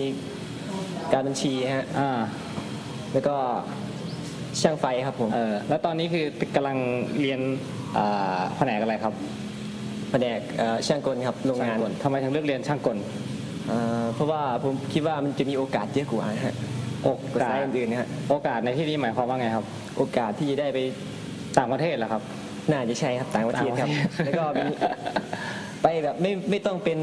การบัญชีฮะอ่าแล้วก็ช่างไฟครับผมเออแล้วตอนนี้คือกำลังเรียนอ่าแผนกอะไรครับ แผนกเอ่อช่างกลครับโรงงานช่กลทำไมถึงเลือกเรียนช่างกลเอ่อเพราะว่าผมคิดว่ามันจะมีโอกาสเยอะกว่าฮะโอกว่าาสาสยอื่นๆนะฮะโอกาสในที่นี้หมายความว่าไงครับ โอกาสที่จะได้ไปต่างประเทศเหรอครับ น่าจะใช่ครับต่างประเทศครับ ต่างประเทศ แล้วก็มีไปแบบไม่ไม่ต้องเป็น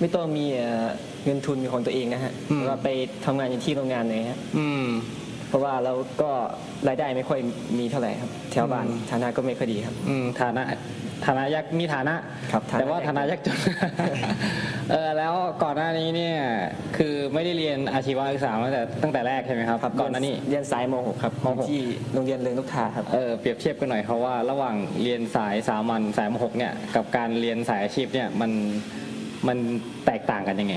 ไม่ต้องมีเอ่อเงินทุนเป็นของตัวเองนะฮะแล้วก็ไปทำงานอยู่ที่โรงงานเลยฮะอืม เพราะว่าเราก็รายได้ไม่ค่อยมีเท่าไหร่ครับแถวบ้านฐานะก็ไม่ค่อยดีครับ อืมฐานะฐานะยักมีฐานะ ครับฐานะแต่ว่าฐานะยักจน เออแล้วก่อนหน้านี้เนี่ยคือไม่ได้เรียนอาชีวศึกษามาตั้งแต่ตั้งแต่แรกใช่ไหมครับก่อนหน้านี้ เรียนสายม .6 ครับมหกที่โรงเรียนเรืองนกทาครับ เออเปรียบเทียบกันหน่อยครับว่าระหว่างเรียนสายสามัญสายมหกเนี่ยกับการเรียนสายอาชีพเนี่ยมันมันแตกต่างกันยังไง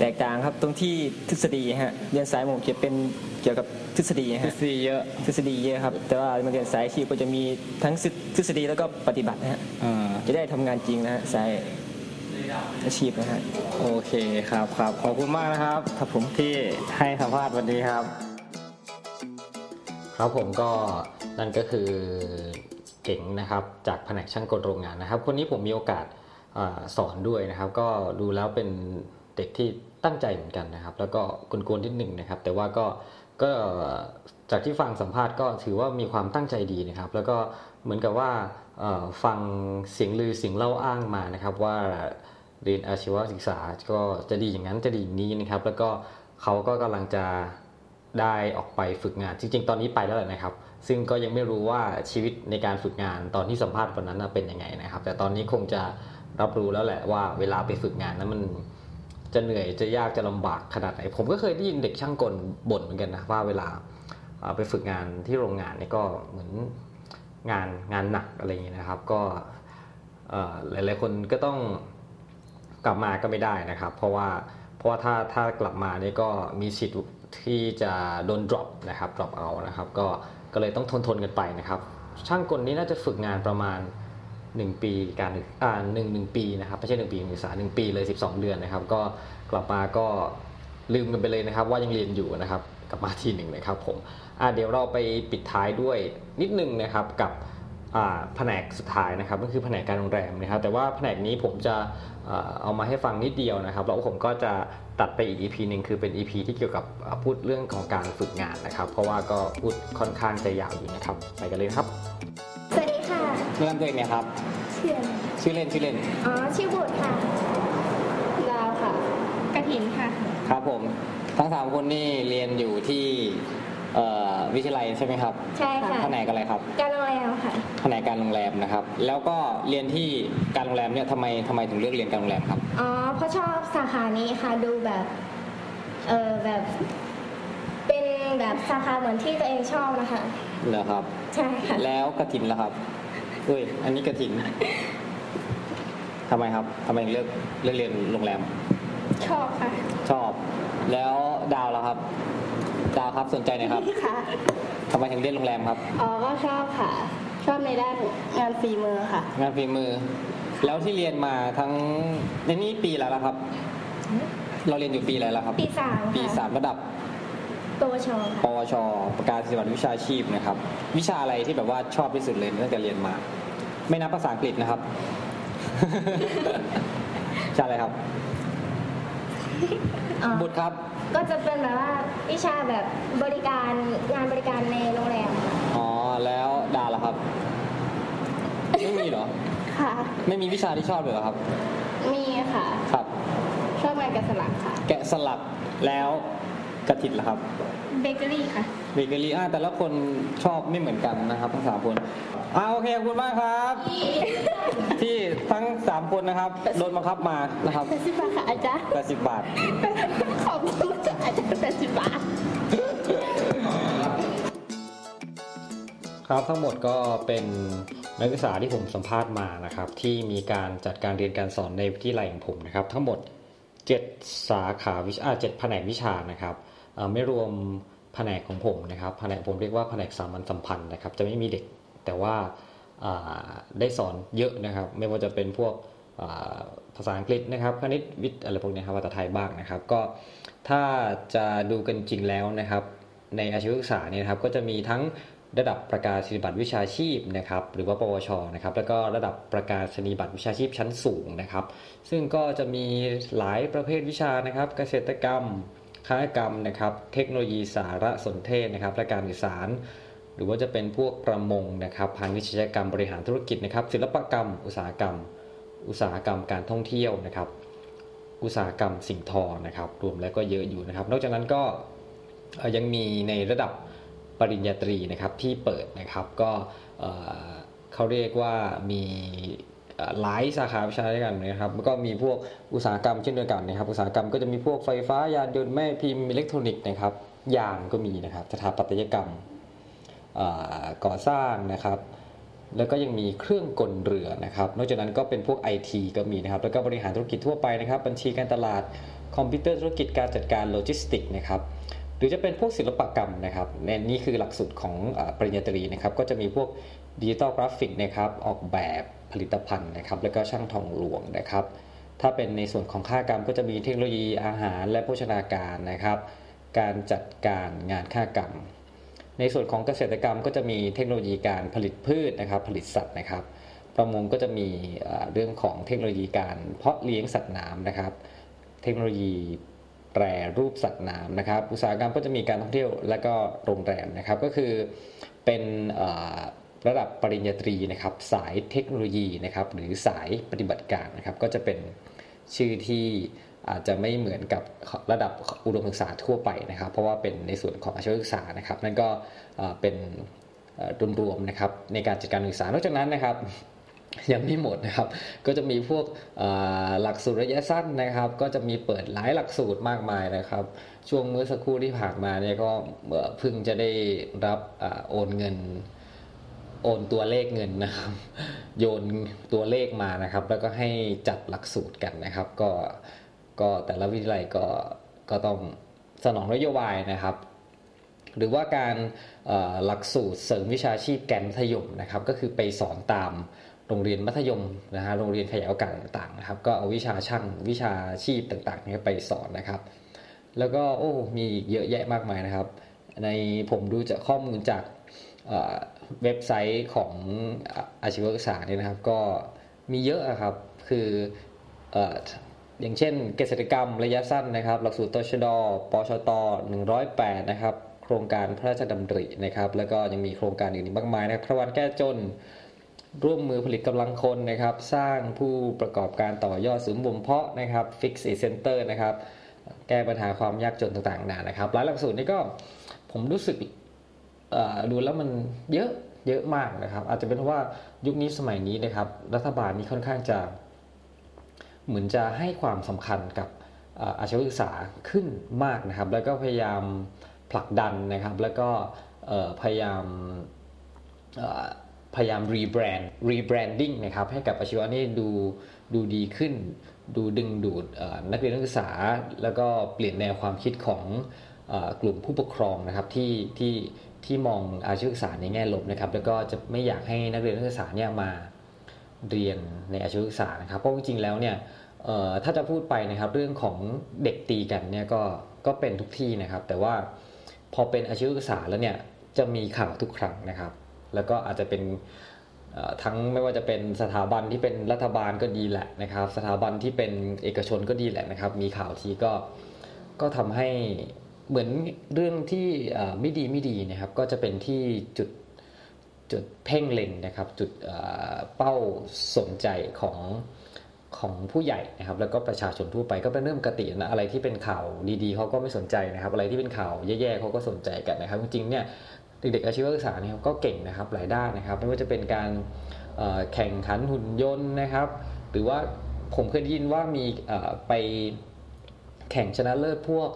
แตกต่างครับตรงที่ทฤษฎีฮะเรียนสายม .6 จะเป็นเกี่ยวกับทฤษฎีทฤฮะษฎีเยอะทฤษฎีเยอะครับ แต่ว่ามาเรียนสายอาชีพก็จะมีทั้งทฤษฎีแล้วก็ปฏิบัตินะฮะอ่าจะได้ทำงานจริงนะฮะสายอาชีพนะฮะ โอเคครับครับขอบคุณมากนะครับครับผม ที่ให้สัมภาษณ์วันนี้ครับ ครับผมก็นั่นก็คือเก่งนะครับจากแผนกช่างกลโรงงานนะครับ คนนี้ผมมีโอกาสอาสอนด้วยนะครับ ก็ดูแล้วเป็นเด็กที่ ตั้งใจเหมือนกันนะครับ แล้วก็กลวนๆที่หนึ่งนะครับ แต่ว่าก็ก็จากที่ฟังสัมภาษณ์ก็ถือว่ามีความตั้งใจดีนะครับ แล้วก็เหมือนกับว่าฟังเสียงลือเสียงเล่าอ้างมานะครับ ว่าเรียนอาชีวศึกษาก็จะดีอย่างนั้นจะดีอย่างนี้นะครับ แล้วก็เขาก็กำลังจะได้ออกไปฝึกงาน จริง ๆ ตอนนี้ไปแล้วแหละนะครับ ซึ่งก็ยังไม่รู้ว่าชีวิตในการฝึกงานตอนที่สัมภาษณ์วันนั้นเป็นยังไงนะครับ แต่ตอนนี้คงจะรับรู้แล้วแหละว่าเวลาไปฝึกงานนั้นมัน จะเหนื่อยจะยากจะลำบากขนาดไหน ผมก็เคยได้ยินเด็กช่างกลบ่นเหมือนกันนะว่าเวลาไปฝึกงานที่โรงงานนี่ก็เหมือนงานงานหนักอะไรอย่างเงี้ยนะครับ ก็หลายๆคนก็ต้องกลับมาก็ไม่ได้นะครับ เพราะว่าเพราะว่าถ้าถ้ากลับมานี่ก็มีสิทธิ์ที่จะโดน drop นะครับ drop เอานะครับ ก็ก็เลยต้องทนทนกันไปนะครับ ช่างกลนี้น่าจะฝึกงานประมาณ 1ปีการอ่าหนึ่งหนึ่งปีนะครับไม่ใช่หนึ่งปีการศึกษาหนึ่งปีเลย12เดือนนะครับ ก็กลับมาก็ลืมกันไปเลยนะครับ ว่ายังเรียนอยู่นะครับกลับมาทีหนึ่งนะครับผมอ่าเดี๋ยวเราไปปิดท้ายด้วยนิดนึงนะครับกับอ่าแผนกสุดท้ายนะครับก็คือแผนกการโรงแรมนะครับแต่ว่าแผนกนี้ผมจะเอามาให้ฟังนิดเดียวนะครับแล้วผมก็จะตัดไปอีก EP หนึ่งคือเป็น EP ที่เกี่ยวกับพูดเรื่องของการฝึกงานนะครับ เพราะว่าก็พูดค่อนข้างจะยาวอยู่นะครับ ไปกันเลยครับ สวัสดีค่ะเริ่มตัวเองเนี่ยครับชื่ออะไรชื่อเล่นชื่อเล่น อ๋อชื่อบุตรค่ะดาวค่ะกระถินค่ะ ครับผม ทั้งสามคนนี่เรียนอยู่ที่เอ่อวิทยาลัยใช่ไหมครับใช่ค่ะแผนกอะไรครับ การโรงแรมค่ะแผนกการโรงแรมนะครับ แล้วก็เรียนที่การโรงแรมเนี่ยทำไมทำไมถึงเลือกเรียนการโรงแรมครับ อ๋อเพราะชอบสาขานี้ค่ะดูแบบเออแบบ เป็นแบบสาขาเหมือนที่ตัวเองชอบนะคะเหรอครับ ใช่ค่ะ แล้วกระถินล่ะครับ เฮ้ย อันนี้กระถินทำไมครับทำไมถึงเลือกเลือกเรียนโรงแรม ชอบค่ะ ชอบ แล้วดาวล่ะครับ ดาวครับสนใจหน่อยครับค่ะทำไมถึงเรียนโรงแรมครับ อ๋อ ก็ชอบค่ะ ชอบในด้านงานฝีมือค่ะ งานฝีมือ แล้วที่เรียนมาทั้งในนี่ปีแล้วครับ เราเรียนอยู่ปีอะไรแล้วครับ ปีสามค่ะปีสามระดับ ปวชค่ะปวช ประกาศศิลปวิชาชีพนะครับ วิชาอะไรที่แบบว่าชอบที่สุดเลยตั้งแต่เรียนมา ไม่นับภาษาอังกฤษนะครับ วิชาอะไรครับ อ่าบุตรครับ ก็จะเป็นแบบว่าวิชาแบบบริการงานบริการในโรงแรมอ๋อ แล้วดาล่ะครับ ไม่มีเหรอ ค่ะ ไม่มีวิชาที่ชอบเลยเหรอครับ มีค่ะ ครับ ชอบงานแกะสลักค่ะ แกะสลักแล้ว กระถินล่ะครับเบเกอรี่ค่ะ เบเกอรี่อ่าแต่ละคนชอบไม่เหมือนกันนะครับทั้งสามคนอ่าโอเคขอบคุณมากครับ ที่ทั้งสามคนนะครับโดนบังคับมานะครับแปดสิบบาทค่ะอาจารย์80บาท ขอบคุณค่ะอาจารย์แปดสิบบาท ครับทั้งหมดก็เป็นนักศึกษาที่ผมสัมภาษณ์มานะครับ ที่มีการจัดการเรียนการสอนในวิทยาลัยของผมนะครับ ทั้งหมด 7 สาขาวิชาเจ็ดแผนกวิชานะครับเอ่อ ไม่รวมแผนกของผมนะครับแผนกผมเรียกว่าแผนกสามัญสัมพันธ์นะครับ จะไม่มีเด็กแต่ว่าได้สอนเยอะนะครับ ไม่ว่าจะเป็นพวกภาษาอังกฤษนะครับคณิตวิทย์อะไรพวกนี้ครับภาษาไทยบ้างนะครับ ก็ถ้าจะดูกันจริงแล้วนะครับ ในอาชีวศึกษาเนี่ยนะครับก็จะมีทั้งระดับประกาศนียบัตรวิชาชีพนะครับหรือว่าปวชนะครับแล้วก็ระดับประกาศนียบัตรวิชาชีพชั้นสูงนะครับ ซึ่งก็จะมีหลายประเภทวิชานะครับ เกษตรกรรม ค้ากรรมนะครับเทคโนโลยีสารสนเทศนะครับและการสื่อสาร หรือว่าจะเป็นพวกประมงนะครับพาณิชยกรรมบริหารธุรกิจนะครับศิลปกรรม อุตสาหกรรม อุตสาหกรรมการท่องเที่ยวนะครับ อุตสาหกรรมสิ่งทอนะครับ รวมแล้วก็เยอะอยู่นะครับ นอกจากนั้นก็ยังมีในระดับปริญญาตรีนะครับที่เปิดนะครับก็เขาเรียกว่ามี หลายสาขาวิชาด้วยกันนะครับแล้วก็มีพวกอุตสาหกรรมเช่นเดียวกันนะครับ อุตสาหกรรมก็จะมีพวกไฟฟ้ายานยนต์แม่พิมพ์อิเล็กทรอนิกส์นะครับยานก็มีนะครับสถาปัตยกรรมก่อสร้างนะครับ แล้วก็ยังมีเครื่องกลเรือนะครับ นอกจากนั้นก็เป็นพวก IT ก็มีนะครับ แล้วก็บริหารธุรกิจทั่วไปนะครับ บัญชีการตลาดคอมพิวเตอร์ธุรกิจการจัดการโลจิสติกส์นะครับหรือจะเป็นพวกศิลปกรรมนะครับในนี่คือหลักสูตรของอปริญญาตรีนะครับ ก็จะมีพวกดิจิตอลกราฟิกนะครับ ออกแบบ ผลิตภัณฑ์นะครับ แล้วก็ช่างทองหลวงนะครับ ถ้าเป็นในส่วนของคหกรรมก็จะมีเทคโนโลยีอาหารและโภชนาการนะครับ การจัดการงานคหกรรม ในส่วนของเกษตรกรรมก็จะมีเทคโนโลยีการผลิตพืชนะครับ ผลิตสัตว์นะครับ ประมงก็จะมีเรื่องของเทคโนโลยีการเพาะเลี้ยงสัตว์น้ำนะครับ เทคโนโลยีแปรรูปสัตว์น้ำนะครับ อุตสาหกรรมก็จะมีการท่องเที่ยวและก็โรงแรมนะครับ ก็คือเป็น ระดับปริญญาตรีนะครับสายเทคโนโลยีนะครับหรือสายปฏิบัติการนะครับก็จะเป็นชื่อที่อาจจะไม่เหมือนกับระดับอุดมศึกษาทั่วไปนะครับ เพราะว่าเป็นในส่วนของอาชีวศึกษานะครับ นั่นก็เป็นเอ่อรวมๆนะครับในการจัดการศึกษานอกจากนั้นนะครับยังไม่หมดนะครับ ก็จะมีพวกหลักสูตรระยะสั้นนะครับ ก็จะมีเปิดหลายหลักสูตรมากมายนะครับ ช่วงเมื่อสักครู่ที่ผ่านมาเนี่ยก็เพิ่งจะได้รับอโอนเงิน โอนตัวเลขเงินนะครับ โยนตัวเลขมานะครับ แล้วก็ให้จัดหลักสูตรกันนะครับ ก็ก็แต่ละวิทยาลัยก็ก็ต้องสนองนโยบายนะครับ หรือว่าการหลักสูตรเสริมวิชาชีพแกนมัธยมนะครับ ก็คือไปสอนตามโรงเรียนมัธยมนะฮะโรงเรียนขยายโอกาสต่างๆนะครับ ก็เอาวิชาช่างวิชาชีพต่างๆเนี่ยไปสอนนะครับ แล้วก็โอ้มีอีกเยอะแยะมากมายนะครับ ในผมดูจากข้อมูลจาก เว็บไซต์ของอาชีวศึกษาเนี่ยนะครับ ก็มีเยอะอะครับ คืออย่างเช่นเกษตรกรรมระยะสั้นนะครับ หลักสูตรตชดปชต108 นะครับ โครงการพระราชดำรินะครับ แล้วก็ยังมีโครงการอื่นอีกมากมายนะครับพระวันแก้จนร่วมมือผลิตกำลังคนนะครับ สร้างผู้ประกอบการต่อยอดศูนย์บ่มเพาะนะครับ Fix a Center นะครับ แก้ปัญหาความยากจนต่างๆนานนะครับหลายหลักสูตรนี่ก็ผมรู้สึก ดูแล้วมันเยอะเยอะมากนะครับ อาจจะเป็นเพราะว่ายุคนี้สมัยนี้นะครับ รัฐบาลนี่ค่อนข้างจะ เหมือนจะให้ความสำคัญกับอาชีวศึกษาขึ้นมากนะครับ แล้วก็พยายามผลักดันนะครับ แล้วก็พยายามพยายาม rebrand rebranding นะครับให้กับอาชีวะนี่ดูดูดีขึ้น ดูดึงดูดนักเรียนนักศึกษา แล้วก็เปลี่ยนแนวความคิดของอกลุ่มผู้ปกครองนะครับที่ที่ ที่มองอาชีวศึกษาในแง่ลบนะครับ แล้วก็จะไม่อยากให้นักเรียนนักศึกษาเนี่ยมาเรียนในอาชีวศึกษานะครับ เพราะจริงๆแล้วเนี่ยถ้าจะพูดไปนะครับเรื่องของเด็กตีกันเนี่ยก็ก็เป็นทุกที่นะครับ แต่ว่าพอเป็นอาชีวศึกษาแล้วเนี่ยจะมีข่าวทุกครั้งนะครับ แล้วก็อาจจะเป็นทั้งไม่ว่าจะเป็นสถาบันที่เป็นรัฐบาลก็ดีแหละนะครับ สถาบันที่เป็นเอกชนก็ดีแหละนะครับ มีข่าวทีก็ก็ทำให้ เหมือนเรื่องที่ไม่ดีไม่ดีนะครับก็จะเป็นที่จุดจุดเพ่งเล็งนะครับ จุดเป้าสนใจของของผู้ใหญ่นะครับ แล้วก็ประชาชนทั่วไปก็เป็นเรื่องปกตินะอะไรที่เป็นข่าวดีๆเขาก็ไม่สนใจนะครับ อะไรที่เป็นข่าวแย่ๆเขาก็สนใจกันนะครับ จริงๆเนี่ยเด็กๆอาชีวศึกษาเนี่ยก็เก่งนะครับหลายด้านนะครับ ไม่ว่าจะเป็นการแข่งขันหุ่นยนต์นะครับ หรือว่าผมเคยได้ยินว่ามีไปแข่งชนะเลิศพวก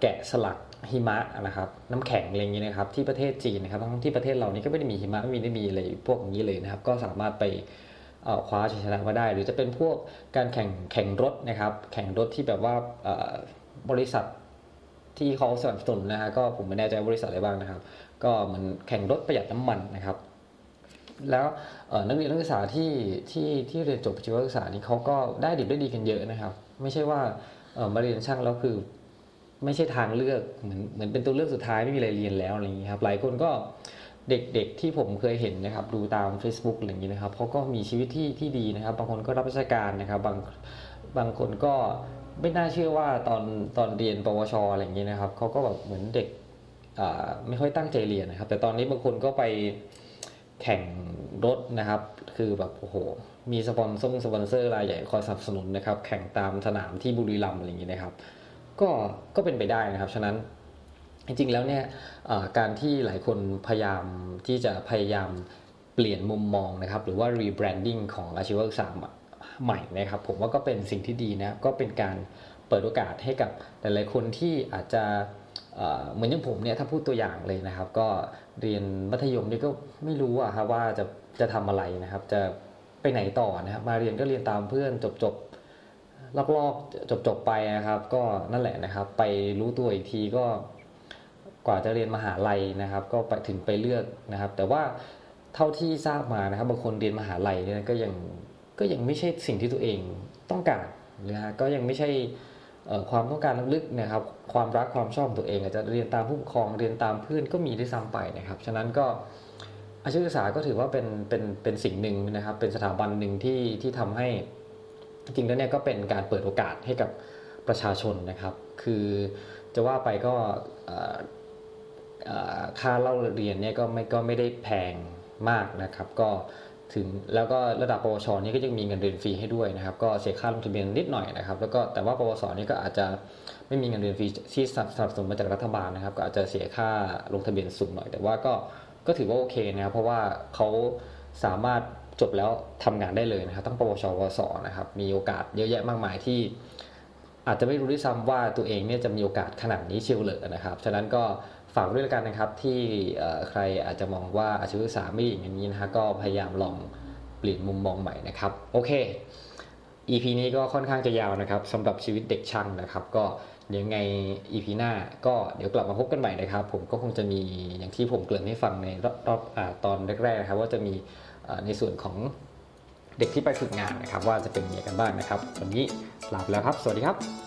แกะสลักหิมะนะครับน้ำแข็งอะไรอย่างนี้นะครับที่ประเทศจีนนะครับทั้งที่ประเทศเรานี่ก็ไม่ได้มีหิมะไม่มีได้มีอะไรพวกอย่างนี้เลยนะครับ ก็สามารถไปคว้าชัยชนะมาได้ หรือจะเป็นพวกการแข่งแข่งรถนะครับ แข่งรถที่แบบว่าบริษัทที่เขาสนับสนุนนะฮะก็ผมไม่แน่ใจบริษัทอะไรบ้างนะครับ ก็เหมันแข่งรถประหยัดน้ำมันนะครับ แล้วนักเรียนนักศึกษาที่ที่ที่เรียนจบชีวศึกษานี่เขาก็ได้ดีได้ดีกันเยอะนะครับ ไม่ใช่ว่ามาเรียนช่างแล้วคือ ไม่ใช่ทางเลือกเหมือนเหมือนเป็นตัวเลือกสุดท้ายไม่มีอะไรเรียนแล้วอะไรอย่างนี้ครับหลายคนก็เด็กๆที่ผมเคยเห็นนะครับดูตาม Facebook อะไรอย่างนี้นะครับเขาก็มีชีวิตที่ที่ดีนะครับ บางคนก็รับราชการนะครับบางบางคนก็ไม่น่าเชื่อว่าตอนตอนเรียนปวชอะไรอย่างนี้นะครับเขาก็แบบเหมือนเด็กอ่าไม่ค่อยตั้งใจเรียนนะครับ แต่ตอนนี้บางคนก็ไปแข่งรถนะครับ คือแบบโอ้โหมีสปอนเซอร์สปอนเซอร์รายใหญ่คอยสนับสนุนนะครับ แข่งตามสนามที่บุรีรัมย์อะไรอย่างนี้นะครับ ก็ก็เป็นไปได้นะครับ ฉะนั้นจริงๆแล้วเนี่ยการที่หลายคนพยายามที่จะพยายามเปลี่ยนมุมมองนะครับ หรือว่า rebranding ของอาชีวศึกษาใหม่นะครับ ผมว่าก็เป็นสิ่งที่ดีนะก็เป็นการเปิดโอกาสให้กับหลายๆคนที่อาจจะเหมือนอย่างผมเนี่ยถ้าพูดตัวอย่างเลยนะครับ ก็เรียนมัธยมนี่ก็ไม่รู้อะครับว่าจะจะทำอะไรนะครับ จะไปไหนต่อนะครับ มาเรียนก็เรียนตามเพื่อนจบๆ ลอกๆจบๆไปนะครับ ก็นั่นแหละนะครับ ไปรู้ตัวอีกทีก็กว่าจะเรียนมหาลัยนะครับ ก็ไปถึงไปเลือกนะครับ แต่ว่าเท่าที่ทราบมานะครับบางคนเรียนมหาลัยเนี่ยก็ยังก็ยังไม่ใช่สิ่งที่ตัวเองต้องการนะฮะก็ยังไม่ใช่ความต้องการลึกๆนะครับ ความรักความชอบของตัวเองอาจจะเรียนตามผู้ปกครองเรียนตามเพื่อนก็มีได้วยซ้ำไปนะครับ ฉะนั้นก็อาชีวศึกษาก็ถือว่าเป็นเป็นเป็นสิ่งหนึ่งนะครับ เป็นสถาบันหนึ่งที่ที่ทำให้ จริงแล้วเนี่ยก็เป็นการเปิดโอกาสให้กับประชาชนนะครับ คือจะว่าไปก็ค่าเล่าเรียนเนี่ยก็ไม่ก็ไม่ได้แพงมากนะครับ ก็ถึงแล้วก็ระดับปวชนี่ก็ยังมีเงินเรียนฟรีให้ด้วยนะครับ ก็เสียค่าลงทะเบียนนิดหน่อยนะครับ แล้วก็แต่ว่าปวสนี่ก็อาจจะไม่มีเงินเรียนฟรีที่สนับสนุนมาจากรัฐบาลนะครับ ก็อาจจะเสียค่าลงทะเบียนสูงหน่อย แต่ว่าก็ก็ถือว่าโอเคนะครับ เพราะว่าเขาสามารถ จบแล้วทำงานได้เลยนะครับทั้งปวชปวสนะครับ มีโอกาสเยอะแยะมากมายที่ อาจจะไม่รู้ด้วยซ้ำว่าตัวเองเนี่ยจะมีโอกาสขนาดนี้เชียวเลอนะครับ ฉะนั้นก็ฝากด้วยแล้วกันนะครับที่ใครอาจจะมองว่าอาชีวศึกษาไม่ดีอย่างนี้นะฮะก็พยายามลองเปลี่ยนมุมมองใหม่นะครับ โอเค EP นี้ก็ค่อนข้างจะยาวนะครับสำหรับชีวิตเด็กช่างนะครับ ก็เดี๋ยวไง EP หน้าก็เดี๋ยวกลับมาพบกันใหม่นะครับ ผมก็คงจะมีอย่างที่ผมเกริ่นให้ฟังในรอบอตอนแรกๆนะครับ ว่าจะมี ในส่วนของเด็กที่ไปฝึกงานนะครับ ว่าจะเป็นยังไงกันบ้างนะครับ วันนี้ลาไปแล้วครับ สวัสดีครับ